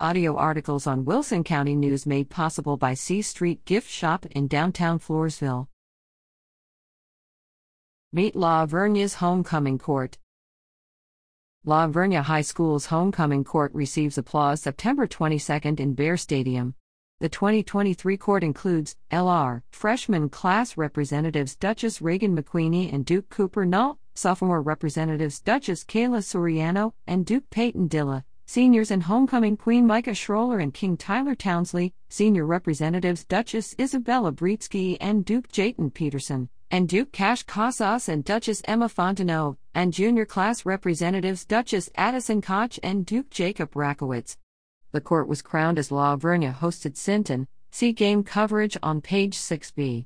Audio articles on Wilson County News made possible by C Street Gift Shop in downtown Floresville. Meet La Vernia's Homecoming Court. La Vernia High School's Homecoming Court receives applause September 22nd in Bear Stadium. The 2023 court includes LR freshman class representatives Duchess Reagan McWeeney and Duke Cooper Null, sophomore representatives Duchess Kayla Soriano and Duke Peyton Dylla, Seniors and Homecoming Queen Micah Schroller and King Tyler Townsley, Senior Representatives Duchess Isabella Brietzke and Duke Jayton Peterson, and Duke Cash Casas and Duchess Emma Fontenot, and Junior Class Representatives Duchess Addison Koch and Duke Jacob Rakowitz. The court was crowned as La Vernia hosted Sinton. See game coverage on page 6b.